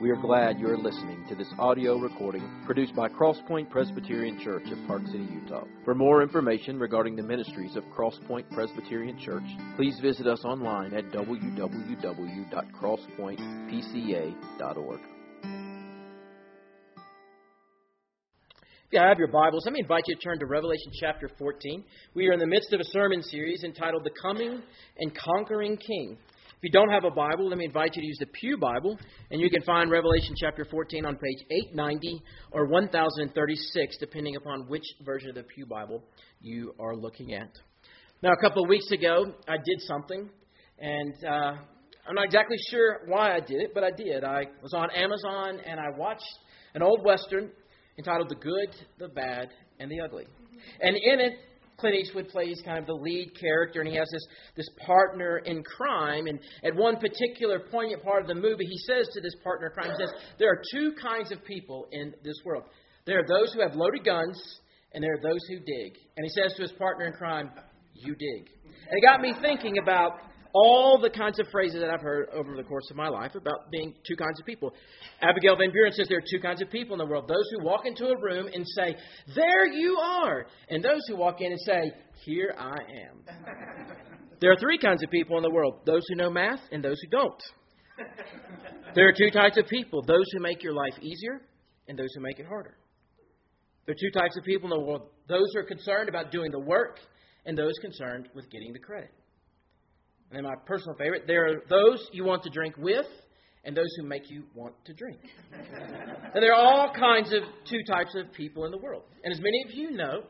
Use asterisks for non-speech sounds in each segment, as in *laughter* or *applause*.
We are glad you are listening to this audio recording produced by Crosspoint Presbyterian Church of Park City, Utah. For more information regarding the ministries of Crosspoint Presbyterian Church, please visit us online at www.crosspointpca.org. If you have your Bibles, let me invite you to turn to Revelation chapter 14. We are in the midst of a sermon series entitled The Coming and Conquering King. If you don't have a Bible, let me invite you to use the Pew Bible, and you can find Revelation chapter 14 on page 890 or 1036, depending upon which version of the Pew Bible you are looking at. Now, a couple of weeks ago, I did something, and uh, I'm not exactly sure why I did it, but I did. I was on Amazon and I watched an old Western entitled The Good, the Bad, and the Ugly. And in it, Clint Eastwood plays kind of the lead character, and he has this, this partner in crime. And at one particular poignant part of the movie, he says to this partner in crime, he says, There are two kinds of people in this world. There are those who have loaded guns, and there are those who dig. And he says to his partner in crime, You dig. And it got me thinking about all the kinds of phrases that I've heard over the course of my life about being two kinds of people. Abigail Van Buren says there are two kinds of people in the world those who walk into a room and say, There you are, and those who walk in and say, Here I am. *laughs* there are three kinds of people in the world those who know math and those who don't. There are two types of people those who make your life easier and those who make it harder. There are two types of people in the world those who are concerned about doing the work and those concerned with getting the credit. And my personal favorite, there are those you want to drink with and those who make you want to drink. *laughs* and there are all kinds of two types of people in the world. And as many of you know,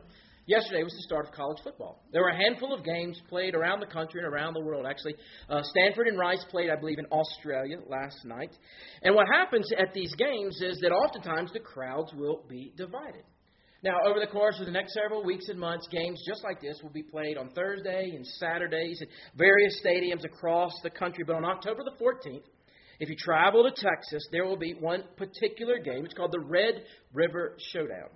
yesterday was the start of college football. There were a handful of games played around the country and around the world. Actually, uh, Stanford and Rice played, I believe, in Australia last night. And what happens at these games is that oftentimes the crowds will be divided. Now, over the course of the next several weeks and months, games just like this will be played on Thursday and Saturdays at various stadiums across the country. But on October the 14th, if you travel to Texas, there will be one particular game. It's called the Red River Showdown.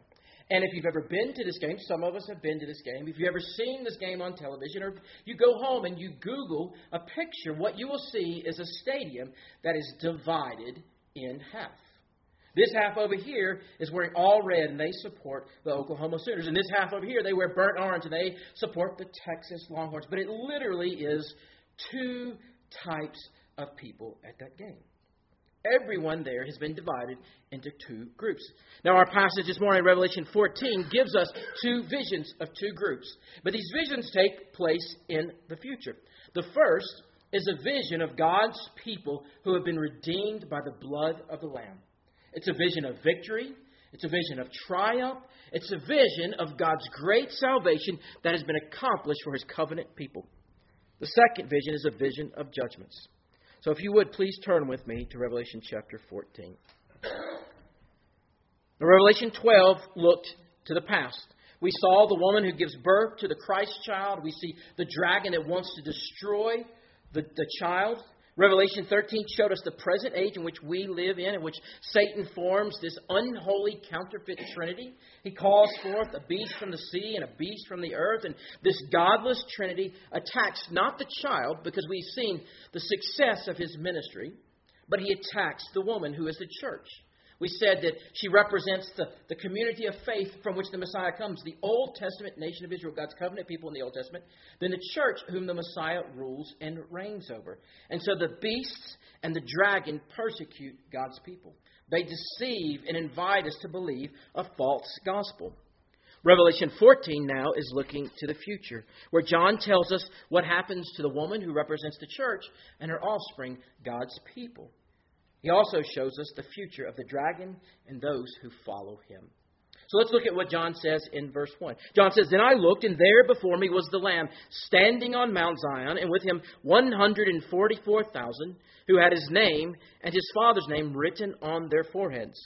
And if you've ever been to this game, some of us have been to this game. If you've ever seen this game on television, or you go home and you Google a picture, what you will see is a stadium that is divided in half. This half over here is wearing all red and they support the Oklahoma Sooners. And this half over here, they wear burnt orange and they support the Texas Longhorns. But it literally is two types of people at that game. Everyone there has been divided into two groups. Now, our passage this morning, Revelation 14, gives us two visions of two groups. But these visions take place in the future. The first is a vision of God's people who have been redeemed by the blood of the Lamb. It's a vision of victory. It's a vision of triumph. It's a vision of God's great salvation that has been accomplished for his covenant people. The second vision is a vision of judgments. So if you would, please turn with me to Revelation chapter 14. Now, Revelation 12 looked to the past. We saw the woman who gives birth to the Christ child. We see the dragon that wants to destroy the, the child. Revelation 13 showed us the present age in which we live in, in which Satan forms this unholy counterfeit trinity. He calls forth a beast from the sea and a beast from the earth, and this godless trinity attacks not the child, because we've seen the success of his ministry, but he attacks the woman who is the church. We said that she represents the, the community of faith from which the Messiah comes, the Old Testament nation of Israel, God's covenant people in the Old Testament, then the church whom the Messiah rules and reigns over. And so the beasts and the dragon persecute God's people. They deceive and invite us to believe a false gospel. Revelation 14 now is looking to the future, where John tells us what happens to the woman who represents the church and her offspring, God's people. He also shows us the future of the dragon and those who follow him. So let's look at what John says in verse 1. John says, Then I looked, and there before me was the Lamb, standing on Mount Zion, and with him 144,000 who had his name and his father's name written on their foreheads.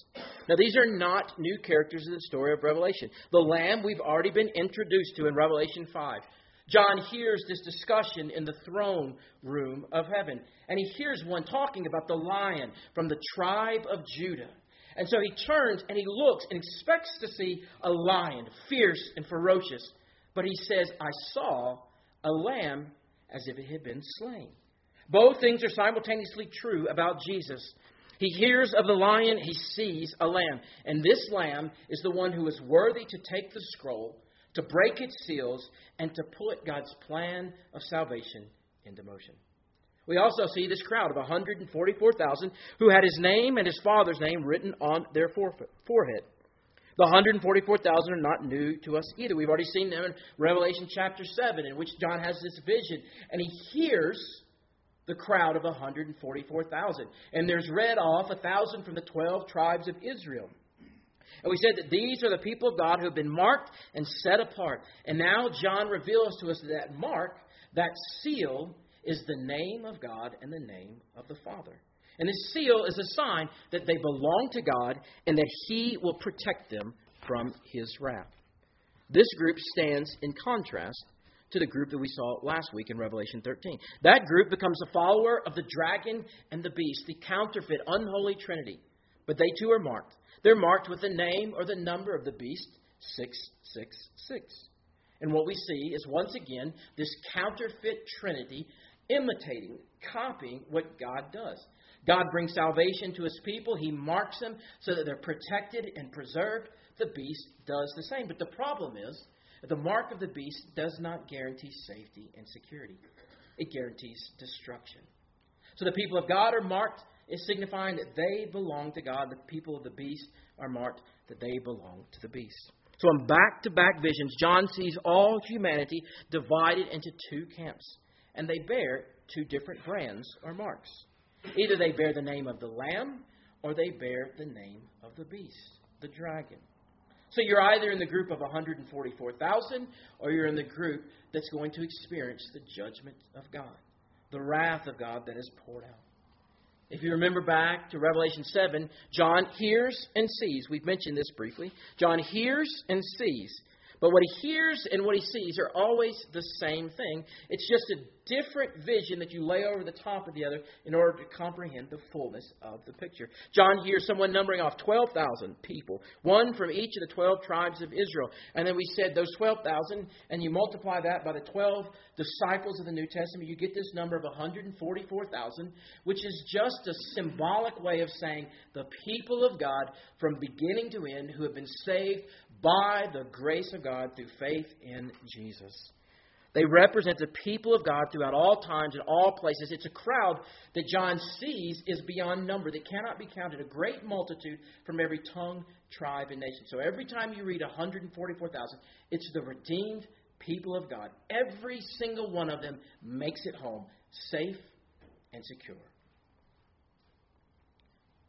Now, these are not new characters in the story of Revelation. The Lamb we've already been introduced to in Revelation 5. John hears this discussion in the throne room of heaven. And he hears one talking about the lion from the tribe of Judah. And so he turns and he looks and expects to see a lion, fierce and ferocious. But he says, I saw a lamb as if it had been slain. Both things are simultaneously true about Jesus. He hears of the lion, he sees a lamb. And this lamb is the one who is worthy to take the scroll, to break its seals, and to put God's plan of salvation into motion. We also see this crowd of 144,000 who had his name and his father's name written on their forehead. The 144,000 are not new to us either. We've already seen them in Revelation chapter 7, in which John has this vision, and he hears the crowd of 144,000. And there's read off a thousand from the 12 tribes of Israel. And we said that these are the people of God who have been marked and set apart. And now John reveals to us that mark, that seal, is the name of God and the name of the Father. And this seal is a sign that they belong to God and that He will protect them from His wrath. This group stands in contrast to the group that we saw last week in Revelation 13. That group becomes a follower of the dragon and the beast, the counterfeit, unholy trinity. But they too are marked. They're marked with the name or the number of the beast, 666. And what we see is once again this counterfeit trinity imitating, copying what God does. God brings salvation to his people. He marks them so that they're protected and preserved. The beast does the same. But the problem is the mark of the beast does not guarantee safety and security, it guarantees destruction. So the people of God are marked is signifying that they belong to God. The people of the beast are marked that they belong to the beast. So in back to back visions, John sees all humanity divided into two camps, and they bear two different brands or marks. Either they bear the name of the Lamb or they bear the name of the beast, the dragon. So you're either in the group of 144,000 or you're in the group that's going to experience the judgment of God, the wrath of God that is poured out. If you remember back to Revelation 7, John hears and sees. We've mentioned this briefly. John hears and sees but what he hears and what he sees are always the same thing. It's just a different vision that you lay over the top of the other in order to comprehend the fullness of the picture. John hears someone numbering off 12,000 people, one from each of the 12 tribes of Israel. And then we said those 12,000, and you multiply that by the 12 disciples of the New Testament, you get this number of 144,000, which is just a symbolic way of saying the people of God from beginning to end who have been saved by the grace of God through faith in Jesus. They represent the people of God throughout all times and all places. It's a crowd that John sees is beyond number, that cannot be counted, a great multitude from every tongue, tribe, and nation. So every time you read 144,000, it's the redeemed people of God. Every single one of them makes it home, safe and secure.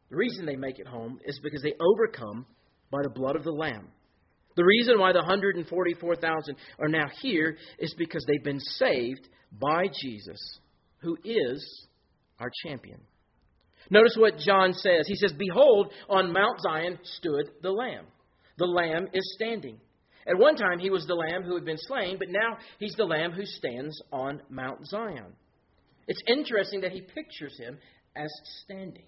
The reason they make it home is because they overcome by the blood of the Lamb. The reason why the 144,000 are now here is because they've been saved by Jesus, who is our champion. Notice what John says. He says, Behold, on Mount Zion stood the Lamb. The Lamb is standing. At one time, he was the Lamb who had been slain, but now he's the Lamb who stands on Mount Zion. It's interesting that he pictures him as standing.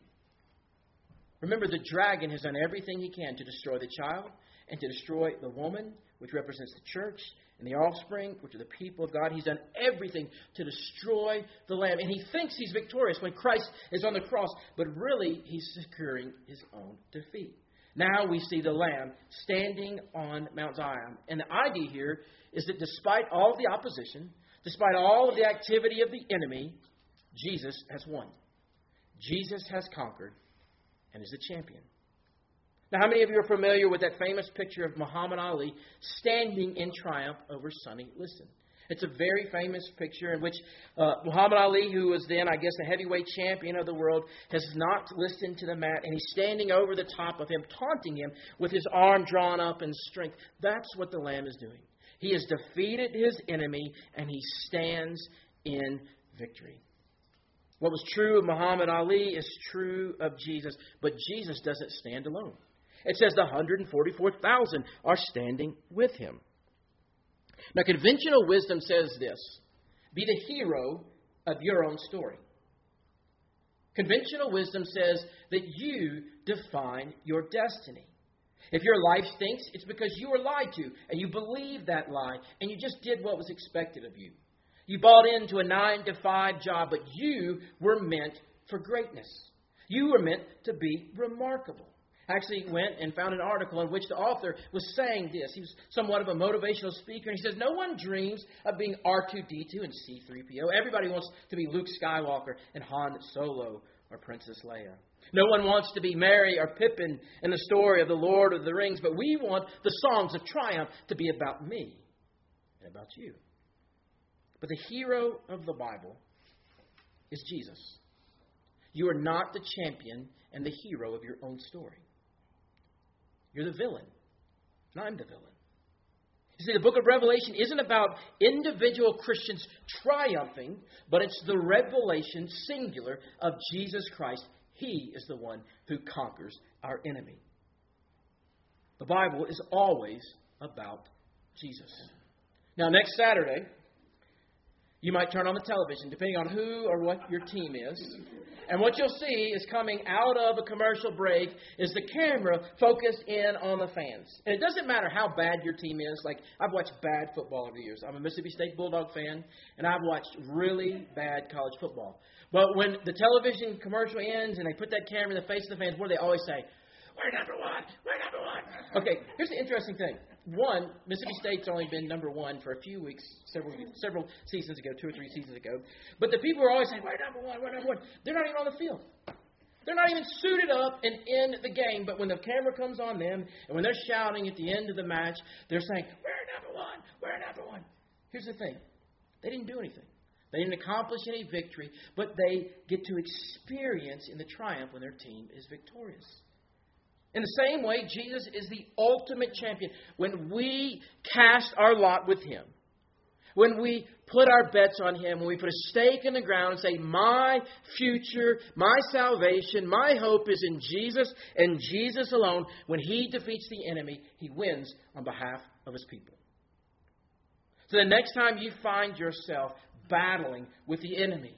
Remember, the dragon has done everything he can to destroy the child, and to destroy the woman, which represents the church, and the offspring, which are the people of God. He's done everything to destroy the Lamb. And he thinks he's victorious when Christ is on the cross, but really he's securing his own defeat. Now we see the Lamb standing on Mount Zion. And the idea here is that despite all the opposition, despite all of the activity of the enemy, Jesus has won. Jesus has conquered and is the champion. Now, how many of you are familiar with that famous picture of Muhammad Ali standing in triumph over Sonny Liston? It's a very famous picture in which uh, Muhammad Ali, who was then, I guess, the heavyweight champion of the world, has knocked Liston to the mat, and he's standing over the top of him, taunting him with his arm drawn up in strength. That's what the Lamb is doing. He has defeated his enemy, and he stands in victory. What was true of Muhammad Ali is true of Jesus, but Jesus doesn't stand alone. It says the 144,000 are standing with him. Now, conventional wisdom says this be the hero of your own story. Conventional wisdom says that you define your destiny. If your life stinks, it's because you were lied to and you believed that lie and you just did what was expected of you. You bought into a nine to five job, but you were meant for greatness. You were meant to be remarkable. I actually went and found an article in which the author was saying this. He was somewhat of a motivational speaker, and he says, No one dreams of being R2D2 and C3PO. Everybody wants to be Luke Skywalker and Han Solo or Princess Leia. No one wants to be Merry or Pippin in the story of the Lord of the Rings, but we want the songs of triumph to be about me and about you. But the hero of the Bible is Jesus. You are not the champion and the hero of your own story. You're the villain. And I'm the villain. You see, the book of Revelation isn't about individual Christians triumphing, but it's the revelation singular of Jesus Christ. He is the one who conquers our enemy. The Bible is always about Jesus. Now, next Saturday, you might turn on the television, depending on who or what your team is. And what you'll see is coming out of a commercial break is the camera focused in on the fans. And it doesn't matter how bad your team is. Like, I've watched bad football over the years. I'm a Mississippi State Bulldog fan, and I've watched really bad college football. But when the television commercial ends and they put that camera in the face of the fans, what do they always say? We're number one. We're number one. Okay, here's the interesting thing one, Mississippi State's only been number one for a few weeks, several several seasons ago, two or three seasons ago. But the people are always saying, "We're number one, we're number one." They're not even on the field. They're not even suited up and in the game. But when the camera comes on them and when they're shouting at the end of the match, they're saying, "We're number one, we're number one." Here's the thing: they didn't do anything. They didn't accomplish any victory, but they get to experience in the triumph when their team is victorious. In the same way, Jesus is the ultimate champion. When we cast our lot with Him, when we put our bets on Him, when we put a stake in the ground and say, My future, my salvation, my hope is in Jesus and Jesus alone, when He defeats the enemy, He wins on behalf of His people. So the next time you find yourself battling with the enemy,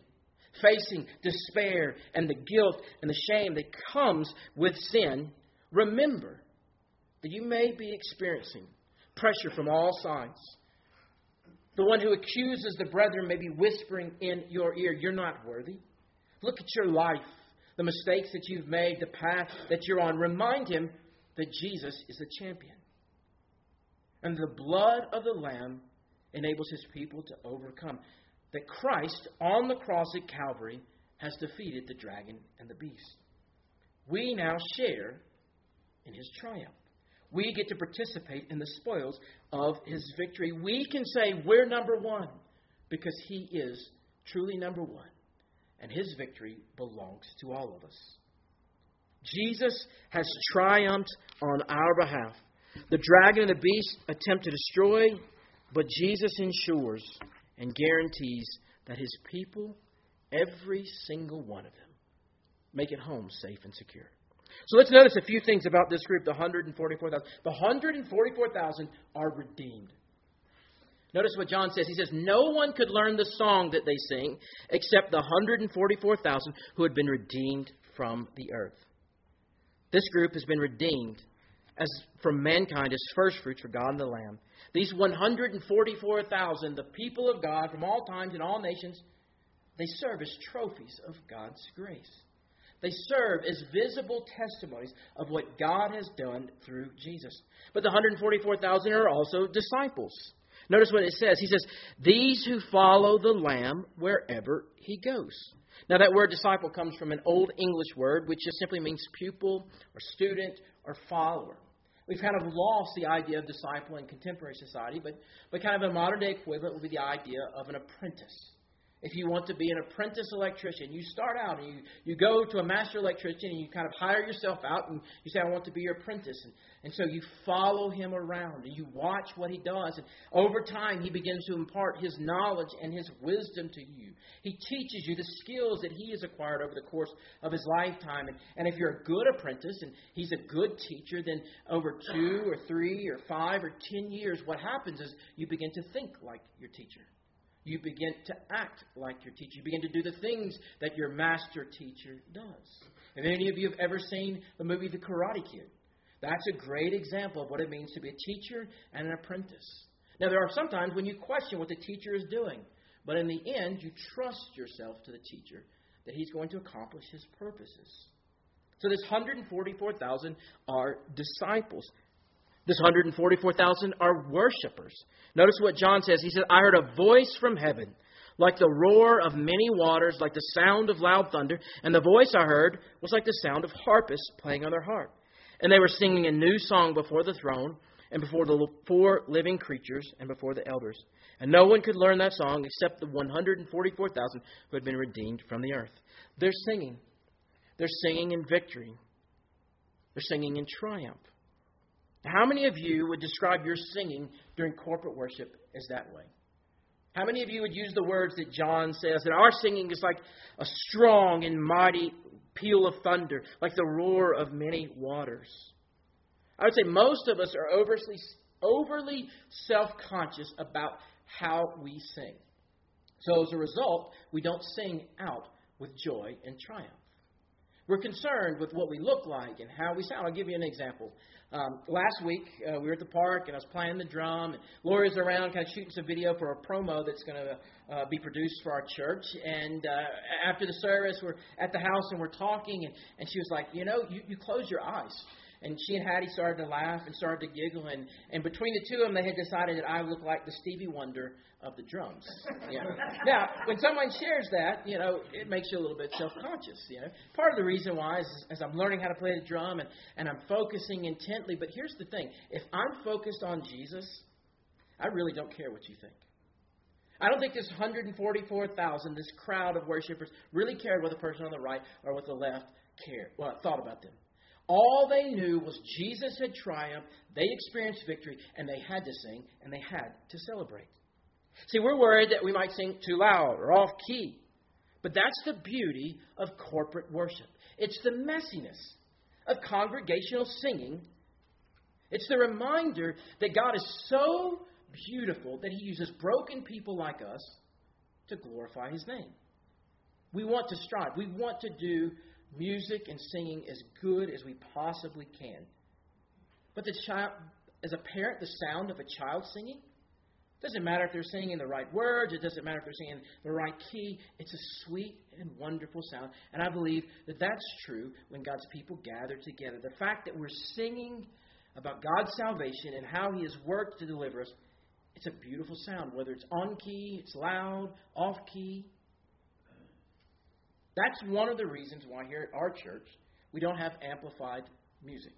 facing despair and the guilt and the shame that comes with sin, Remember that you may be experiencing pressure from all sides. The one who accuses the brethren may be whispering in your ear, You're not worthy. Look at your life, the mistakes that you've made, the path that you're on. Remind him that Jesus is the champion. And the blood of the Lamb enables his people to overcome. That Christ on the cross at Calvary has defeated the dragon and the beast. We now share in his triumph. We get to participate in the spoils of his victory. We can say we're number one because he is truly number one, and his victory belongs to all of us. Jesus has triumphed on our behalf. The dragon and the beast attempt to destroy, but Jesus ensures and guarantees that his people, every single one of them, make it home safe and secure. So let's notice a few things about this group, the 144,000. The 144,000 are redeemed. Notice what John says. He says, No one could learn the song that they sing except the 144,000 who had been redeemed from the earth. This group has been redeemed as from mankind as firstfruits for God and the Lamb. These 144,000, the people of God from all times and all nations, they serve as trophies of God's grace. They serve as visible testimonies of what God has done through Jesus. But the 144,000 are also disciples. Notice what it says. He says, These who follow the Lamb wherever he goes. Now, that word disciple comes from an Old English word which just simply means pupil or student or follower. We've kind of lost the idea of disciple in contemporary society, but, but kind of a modern day equivalent would be the idea of an apprentice. If you want to be an apprentice electrician, you start out and you, you go to a master electrician and you kind of hire yourself out and you say, I want to be your apprentice. And, and so you follow him around and you watch what he does. And over time, he begins to impart his knowledge and his wisdom to you. He teaches you the skills that he has acquired over the course of his lifetime. And, and if you're a good apprentice and he's a good teacher, then over two or three or five or ten years, what happens is you begin to think like your teacher. You begin to act like your teacher. You begin to do the things that your master teacher does. If any of you have ever seen the movie The Karate Kid, that's a great example of what it means to be a teacher and an apprentice. Now, there are sometimes when you question what the teacher is doing, but in the end, you trust yourself to the teacher that he's going to accomplish his purposes. So this 144,000 are disciples. This 144,000 are worshipers. Notice what John says. He said, I heard a voice from heaven, like the roar of many waters, like the sound of loud thunder. And the voice I heard was like the sound of harpists playing on their harp. And they were singing a new song before the throne, and before the four living creatures, and before the elders. And no one could learn that song except the 144,000 who had been redeemed from the earth. They're singing. They're singing in victory. They're singing in triumph. How many of you would describe your singing during corporate worship as that way? How many of you would use the words that John says that our singing is like a strong and mighty peal of thunder, like the roar of many waters? I would say most of us are overly, overly self conscious about how we sing. So as a result, we don't sing out with joy and triumph. We're concerned with what we look like and how we sound. I'll give you an example. Um, last week, uh, we were at the park and I was playing the drum. And Lori's around kind of shooting some video for a promo that's going to uh, be produced for our church. And uh, after the service, we're at the house and we're talking. And, and she was like, You know, you, you close your eyes. And she and Hattie started to laugh and started to giggle. And, and between the two of them, they had decided that I looked like the Stevie Wonder of the drums. Yeah. *laughs* now, when someone shares that, you know, it makes you a little bit self-conscious. You know, part of the reason why is as I'm learning how to play the drum and, and I'm focusing intently. But here's the thing: if I'm focused on Jesus, I really don't care what you think. I don't think this 144,000, this crowd of worshipers, really cared what the person on the right or what the left cared, well, thought about them. All they knew was Jesus had triumphed, they experienced victory, and they had to sing, and they had to celebrate. See, we're worried that we might sing too loud or off key. But that's the beauty of corporate worship. It's the messiness of congregational singing. It's the reminder that God is so beautiful that He uses broken people like us to glorify His name. We want to strive. We want to do music and singing as good as we possibly can. But the child, as a parent, the sound of a child singing doesn't matter if they're singing the right words, it doesn't matter if they're singing the right key. It's a sweet and wonderful sound. And I believe that that's true when God's people gather together. The fact that we're singing about God's salvation and how He has worked to deliver us, it's a beautiful sound, whether it's on key, it's loud, off key. That's one of the reasons why here at our church we don't have amplified music.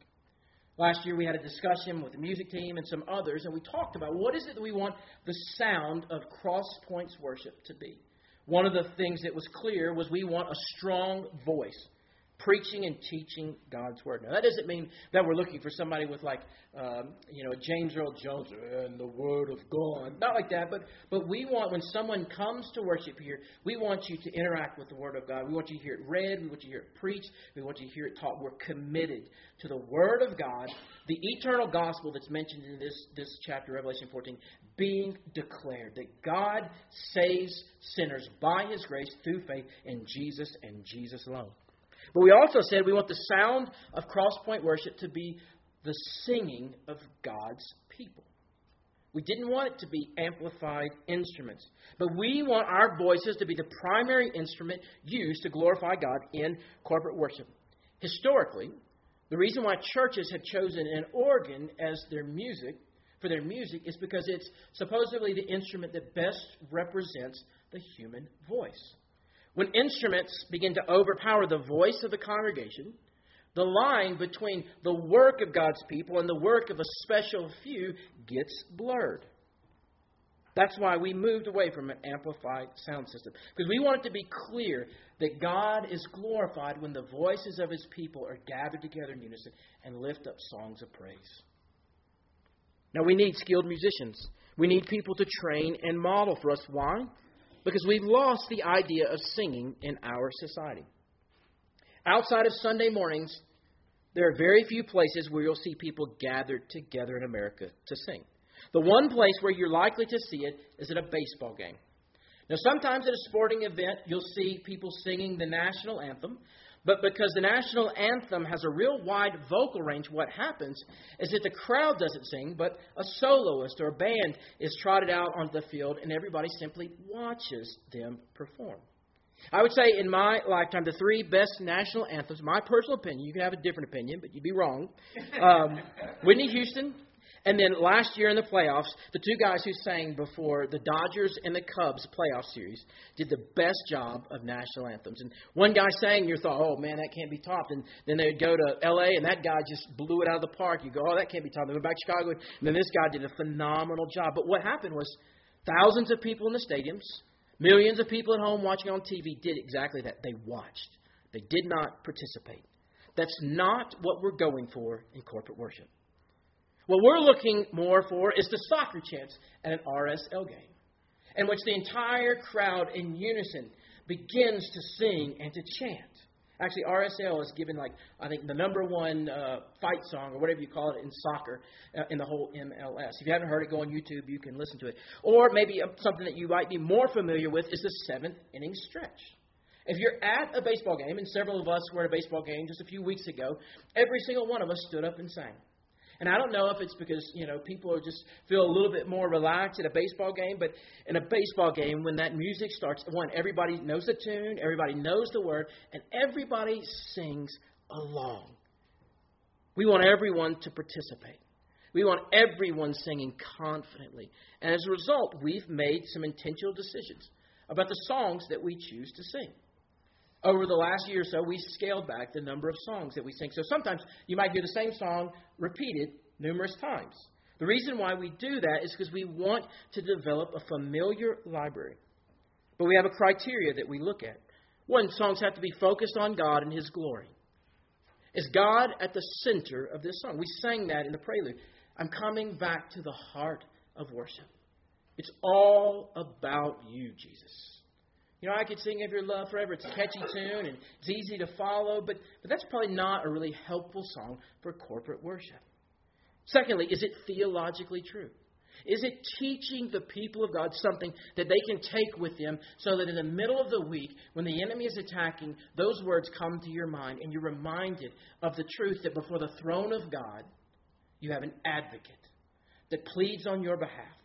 Last year we had a discussion with the music team and some others, and we talked about what is it that we want the sound of Cross Points worship to be. One of the things that was clear was we want a strong voice preaching and teaching God's word. Now, that doesn't mean that we're looking for somebody with like, um, you know, James Earl Jones and the word of God. Not like that, but but we want when someone comes to worship here, we want you to interact with the word of God. We want you to hear it read. We want you to hear it preached. We want you to hear it taught. We're committed to the word of God, the eternal gospel that's mentioned in this this chapter, Revelation 14, being declared that God saves sinners by His grace through faith in Jesus and Jesus alone. But we also said we want the sound of crosspoint worship to be the singing of God's people. We didn't want it to be amplified instruments, but we want our voices to be the primary instrument used to glorify God in corporate worship. Historically, the reason why churches have chosen an organ as their music for their music is because it's supposedly the instrument that best represents the human voice. When instruments begin to overpower the voice of the congregation, the line between the work of God's people and the work of a special few gets blurred. That's why we moved away from an amplified sound system. Because we want it to be clear that God is glorified when the voices of his people are gathered together in unison and lift up songs of praise. Now, we need skilled musicians. We need people to train and model for us. Why? Because we've lost the idea of singing in our society. Outside of Sunday mornings, there are very few places where you'll see people gathered together in America to sing. The one place where you're likely to see it is at a baseball game. Now, sometimes at a sporting event, you'll see people singing the national anthem, but because the national anthem has a real wide vocal range, what happens is that the crowd doesn't sing, but a soloist or a band is trotted out onto the field, and everybody simply watches them perform. I would say in my lifetime, the three best national anthems, my personal opinion, you can have a different opinion, but you'd be wrong. Um, Whitney Houston, and then last year in the playoffs, the two guys who sang before the Dodgers and the Cubs playoff series did the best job of national anthems. And one guy sang, you thought, oh man, that can't be topped. And then they'd go to L.A. and that guy just blew it out of the park. You go, oh, that can't be topped. They went back to Chicago, and then this guy did a phenomenal job. But what happened was thousands of people in the stadiums, millions of people at home watching on TV did exactly that. They watched. They did not participate. That's not what we're going for in corporate worship. What we're looking more for is the soccer chants at an RSL game, in which the entire crowd in unison begins to sing and to chant. Actually, RSL is given like I think the number one uh, fight song or whatever you call it in soccer uh, in the whole MLS. If you haven't heard it, go on YouTube. You can listen to it. Or maybe uh, something that you might be more familiar with is the seventh inning stretch. If you're at a baseball game, and several of us were at a baseball game just a few weeks ago, every single one of us stood up and sang. And I don't know if it's because, you know, people just feel a little bit more relaxed at a baseball game, but in a baseball game, when that music starts, one, everybody knows the tune, everybody knows the word, and everybody sings along. We want everyone to participate. We want everyone singing confidently. And as a result, we've made some intentional decisions about the songs that we choose to sing. Over the last year or so, we scaled back the number of songs that we sing. So sometimes you might hear the same song repeated numerous times. The reason why we do that is because we want to develop a familiar library. But we have a criteria that we look at. One, songs have to be focused on God and His glory. Is God at the center of this song? We sang that in the prelude. I'm coming back to the heart of worship. It's all about you, Jesus. You know, I could sing of your love forever. It's a catchy tune and it's easy to follow, but, but that's probably not a really helpful song for corporate worship. Secondly, is it theologically true? Is it teaching the people of God something that they can take with them so that in the middle of the week, when the enemy is attacking, those words come to your mind and you're reminded of the truth that before the throne of God, you have an advocate that pleads on your behalf,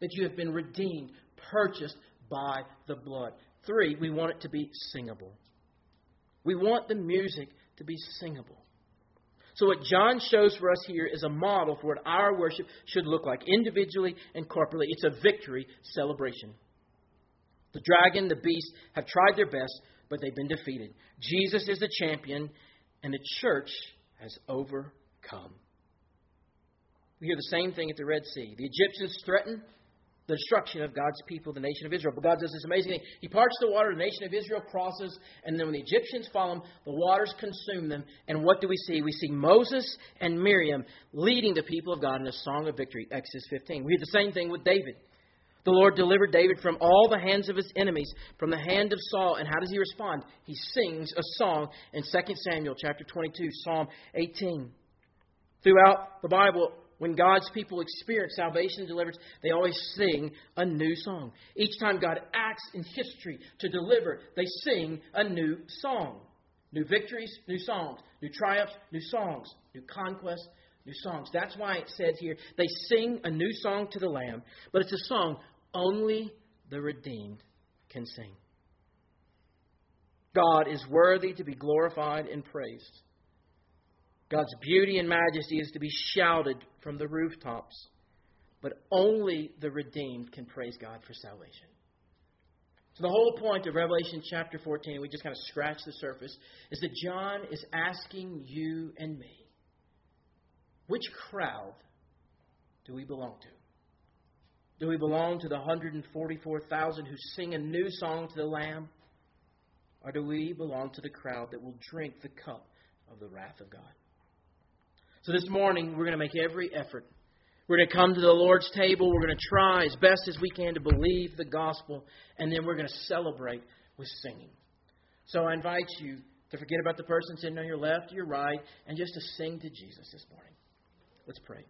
that you have been redeemed, purchased by the blood. Three, we want it to be singable. We want the music to be singable. So, what John shows for us here is a model for what our worship should look like, individually and corporately. It's a victory celebration. The dragon, the beast have tried their best, but they've been defeated. Jesus is the champion, and the church has overcome. We hear the same thing at the Red Sea. The Egyptians threaten, the destruction of God's people, the nation of Israel. But God does this amazing thing. He parts the water, the nation of Israel crosses, and then when the Egyptians follow them, the waters consume them. And what do we see? We see Moses and Miriam leading the people of God in a song of victory, Exodus 15. We hear the same thing with David. The Lord delivered David from all the hands of his enemies, from the hand of Saul. And how does he respond? He sings a song in 2 Samuel chapter 22, Psalm 18. Throughout the Bible, when God's people experience salvation and deliverance, they always sing a new song. Each time God acts in history to deliver, they sing a new song. New victories, new songs. New triumphs, new songs. New conquests, new songs. That's why it says here, they sing a new song to the Lamb, but it's a song only the redeemed can sing. God is worthy to be glorified and praised. God's beauty and majesty is to be shouted from the rooftops. But only the redeemed can praise God for salvation. So, the whole point of Revelation chapter 14, we just kind of scratch the surface, is that John is asking you and me which crowd do we belong to? Do we belong to the 144,000 who sing a new song to the Lamb? Or do we belong to the crowd that will drink the cup of the wrath of God? So this morning, we're going to make every effort. We're going to come to the Lord's table. We're going to try as best as we can to believe the gospel, and then we're going to celebrate with singing. So I invite you to forget about the person sitting on your left, your right, and just to sing to Jesus this morning. Let's pray.